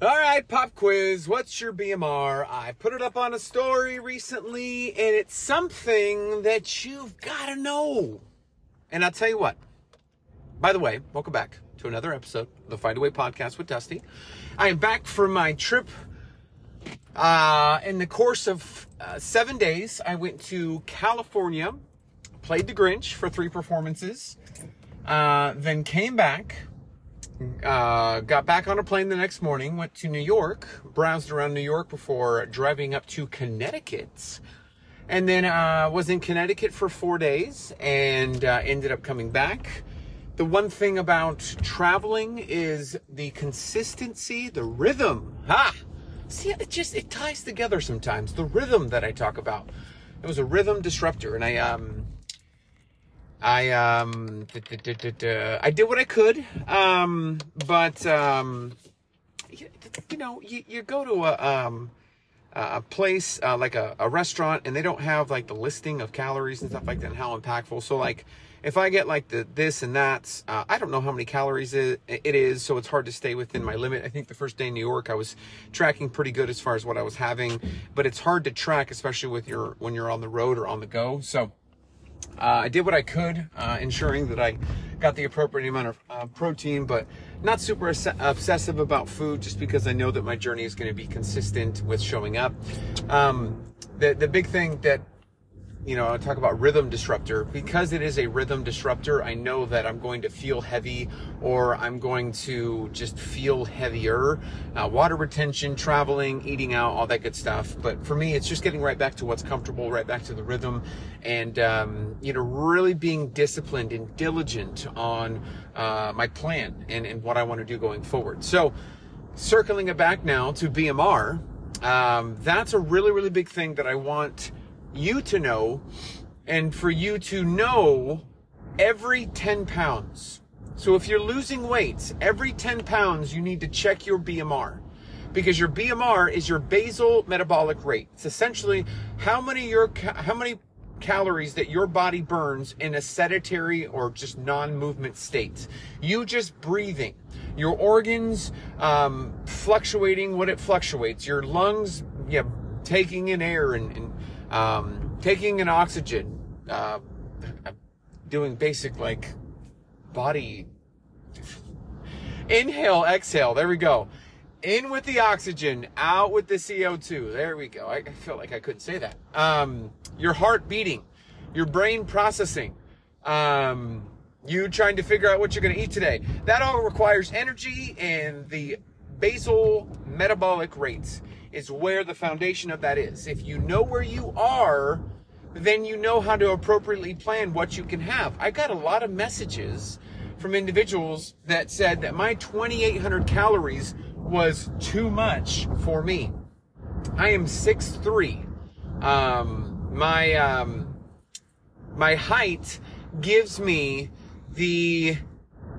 All right, pop quiz. What's your BMR? I put it up on a story recently, and it's something that you've got to know. And I'll tell you what. By the way, welcome back to another episode of the Find a Way podcast with Dusty. I am back from my trip. Uh, in the course of uh, seven days, I went to California, played the Grinch for three performances, uh, then came back uh, got back on a plane the next morning, went to New York, browsed around New York before driving up to Connecticut. And then uh, was in Connecticut for four days and uh, ended up coming back. The one thing about traveling is the consistency, the rhythm. Ha! See, it just it ties together sometimes. The rhythm that I talk about. It was a rhythm disruptor, and I um I um I did what I could, um, but um, you, you know, you, you go to a um, a place uh, like a, a restaurant, and they don't have like the listing of calories and stuff like that, and how impactful. So like, if I get like the this and that, uh, I don't know how many calories it, it is, so it's hard to stay within my limit. I think the first day in New York, I was tracking pretty good as far as what I was having, but it's hard to track, especially with your when you're on the road or on the go. So uh, I did what I could, uh, ensuring that I got the appropriate amount of uh, protein, but not super obsessive about food just because I know that my journey is going to be consistent with showing up. Um, the, the big thing that you know, I talk about rhythm disruptor. Because it is a rhythm disruptor, I know that I'm going to feel heavy or I'm going to just feel heavier. Uh, water retention, traveling, eating out, all that good stuff. But for me, it's just getting right back to what's comfortable, right back to the rhythm, and, um, you know, really being disciplined and diligent on uh, my plan and, and what I want to do going forward. So, circling it back now to BMR, um, that's a really, really big thing that I want you to know and for you to know every 10 pounds. So if you're losing weight, every 10 pounds, you need to check your BMR because your BMR is your basal metabolic rate. It's essentially how many your how many calories that your body burns in a sedentary or just non-movement state. You just breathing, your organs um, fluctuating what it fluctuates, your lungs yeah, taking in air and, and um, taking an oxygen, uh, doing basic like body inhale, exhale. There we go. In with the oxygen, out with the CO2. There we go. I feel like I couldn't say that. Um, your heart beating, your brain processing, um, you trying to figure out what you're going to eat today. That all requires energy and the basal metabolic rates is where the foundation of that is. If you know where you are, then you know how to appropriately plan what you can have. I got a lot of messages from individuals that said that my 2800 calories was too much for me. I am 6'3. Um, my, um, my height gives me the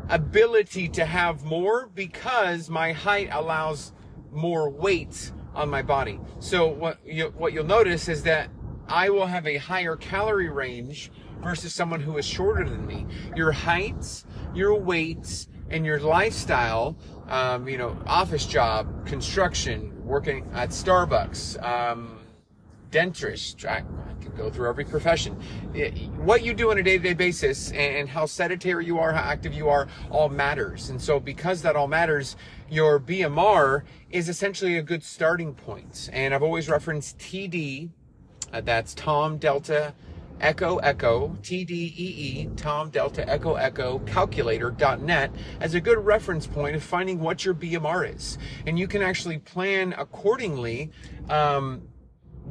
ability to have more because my height allows more weight on my body. So what you what you'll notice is that I will have a higher calorie range versus someone who is shorter than me. Your heights, your weights, and your lifestyle, um, you know, office job, construction, working at Starbucks, um, dentist, I, can go through every profession. what you do on a day-to-day basis and how sedentary you are, how active you are, all matters. And so because that all matters, your BMR is essentially a good starting point. And I've always referenced TD, uh, that's Tom Delta Echo Echo, TDEE, Tom Delta Echo Echo calculator.net as a good reference point of finding what your BMR is. And you can actually plan accordingly um,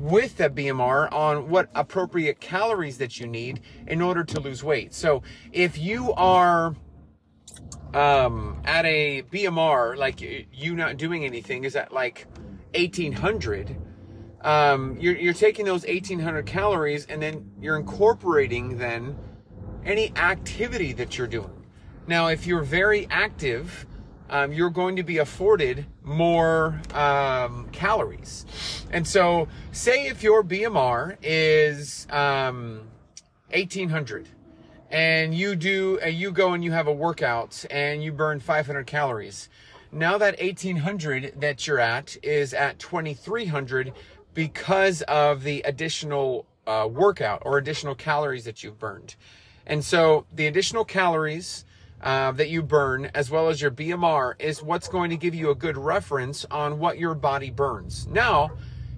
with that BMR on what appropriate calories that you need in order to lose weight. So if you are um, at a BMR, like you not doing anything, is at like 1800, um, you're, you're taking those 1800 calories and then you're incorporating then any activity that you're doing. Now, if you're very active, um, you're going to be afforded more um, calories. And so, say if your BMR is um, 1800 and you do, uh, you go and you have a workout and you burn 500 calories. Now that 1800 that you're at is at 2300 because of the additional uh, workout or additional calories that you've burned. And so the additional calories uh, that you burn, as well as your BMR, is what's going to give you a good reference on what your body burns. Now,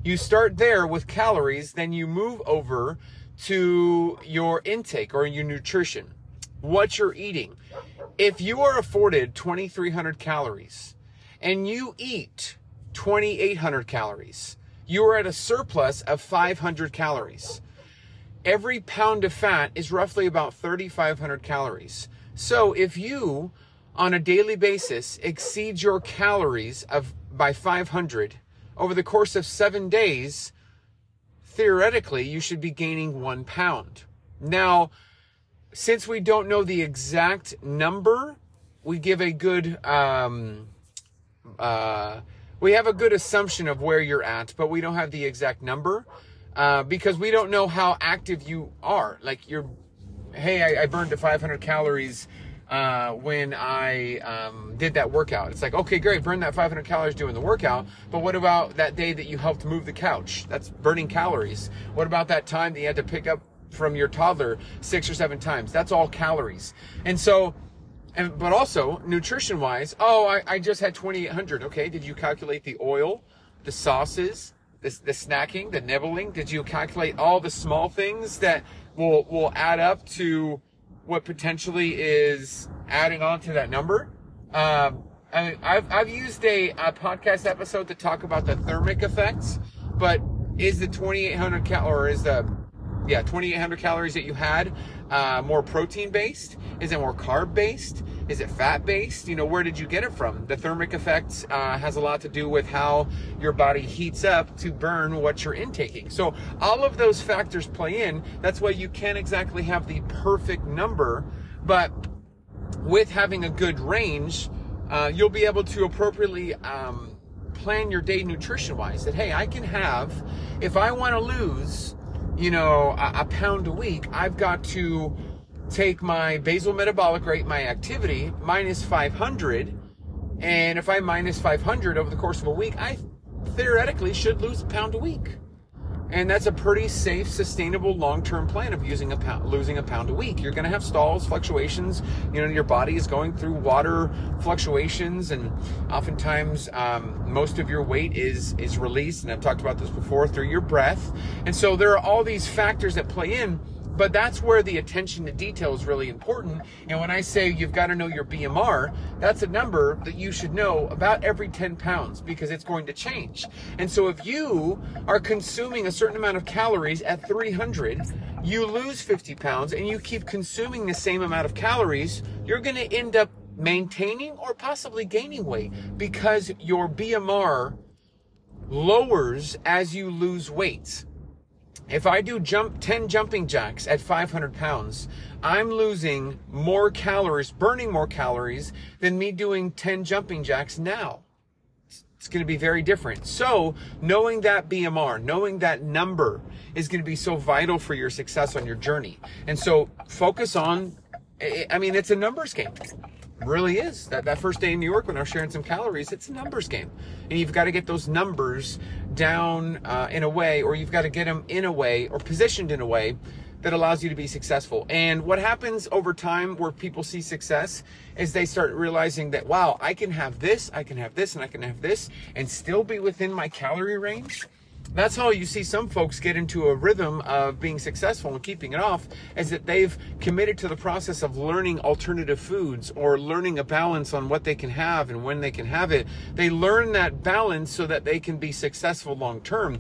you start there with calories, then you move over to your intake or your nutrition, what you're eating. If you are afforded 2,300 calories and you eat 2,800 calories, you are at a surplus of 500 calories. Every pound of fat is roughly about 3,500 calories. So if you, on a daily basis, exceed your calories of by 500 over the course of seven days, theoretically, you should be gaining one pound. Now, since we don't know the exact number, we give a good, um, uh, we have a good assumption of where you're at, but we don't have the exact number uh, because we don't know how active you are. Like you're, hey, I, I burned to 500 calories uh, when I um, did that workout. It's like, okay, great, burn that 500 calories doing the workout, but what about that day that you helped move the couch? That's burning calories. What about that time that you had to pick up from your toddler six or seven times? That's all calories. And so, and but also nutrition wise, oh, I, I just had 2,800. Okay, did you calculate the oil, the sauces, the, the snacking, the nibbling? Did you calculate all the small things that will will add up to what potentially is adding on to that number. Um, I have I've used a, a, podcast episode to talk about the thermic effects, but is the 2800 cal or is the yeah 2800 calories that you had uh, more protein based? Is it more carb based? Is it fat based? You know, where did you get it from? The thermic effect uh, has a lot to do with how your body heats up to burn what you're intaking. So all of those factors play in. That's why you can't exactly have the perfect number, but with having a good range, uh, you'll be able to appropriately um, plan your day nutrition wise. That hey, I can have if I want to lose, you know, a, a pound a week, I've got to take my basal metabolic rate, my activity, minus 500. And if I minus 500 over the course of a week, I theoretically should lose a pound a week. And that's a pretty safe, sustainable, long-term plan of using a pound, losing a pound a week. You're going to have stalls, fluctuations. You know, your body is going through water fluctuations, and oftentimes um, most of your weight is is released. And I've talked about this before through your breath. And so there are all these factors that play in but that's where the attention to detail is really important. And when I say you've got to know your BMR, that's a number that you should know about every 10 pounds because it's going to change. And so if you are consuming a certain amount of calories at 300, you lose 50 pounds and you keep consuming the same amount of calories, you're going to end up maintaining or possibly gaining weight because your BMR lowers as you lose weight. If I do jump 10 jumping jacks at 500 pounds, I'm losing more calories, burning more calories than me doing 10 jumping jacks now. It's going to be very different. So knowing that BMR, knowing that number is going to be so vital for your success on your journey. And so focus on, I mean, it's a numbers game really is. That, that first day in New York when I was sharing some calories, it's a numbers game. And you've got to get those numbers down uh, in a way, or you've got to get them in a way or positioned in a way that allows you to be successful. And what happens over time where people see success is they start realizing that, wow, I can have this, I can have this, and I can have this, and still be within my calorie range that's how you see some folks get into a rhythm of being successful and keeping it off is that they've committed to the process of learning alternative foods or learning a balance on what they can have and when they can have it. They learn that balance so that they can be successful long term.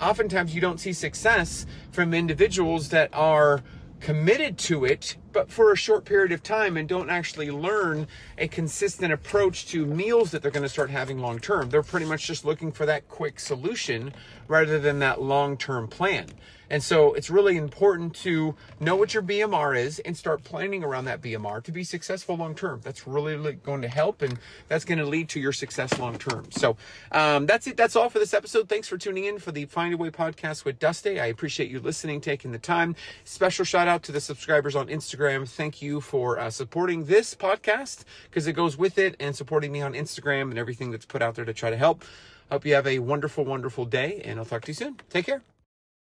Oftentimes you don't see success from individuals that are committed to it, but for a short period of time and don't actually learn a consistent approach to meals that they're going to start having long term. They're pretty much just looking for that quick solution rather than that long term plan. And so it's really important to know what your BMR is and start planning around that BMR to be successful long term. That's really going to help and that's going to lead to your success long term. So um, that's it. That's all for this episode. Thanks for tuning in for the Find a Way podcast with Dusty. I appreciate you listening, taking the time. Special shout out to the subscribers on Instagram thank you for uh, supporting this podcast because it goes with it and supporting me on Instagram and everything that's put out there to try to help. Hope you have a wonderful, wonderful day, and I'll talk to you soon. Take care.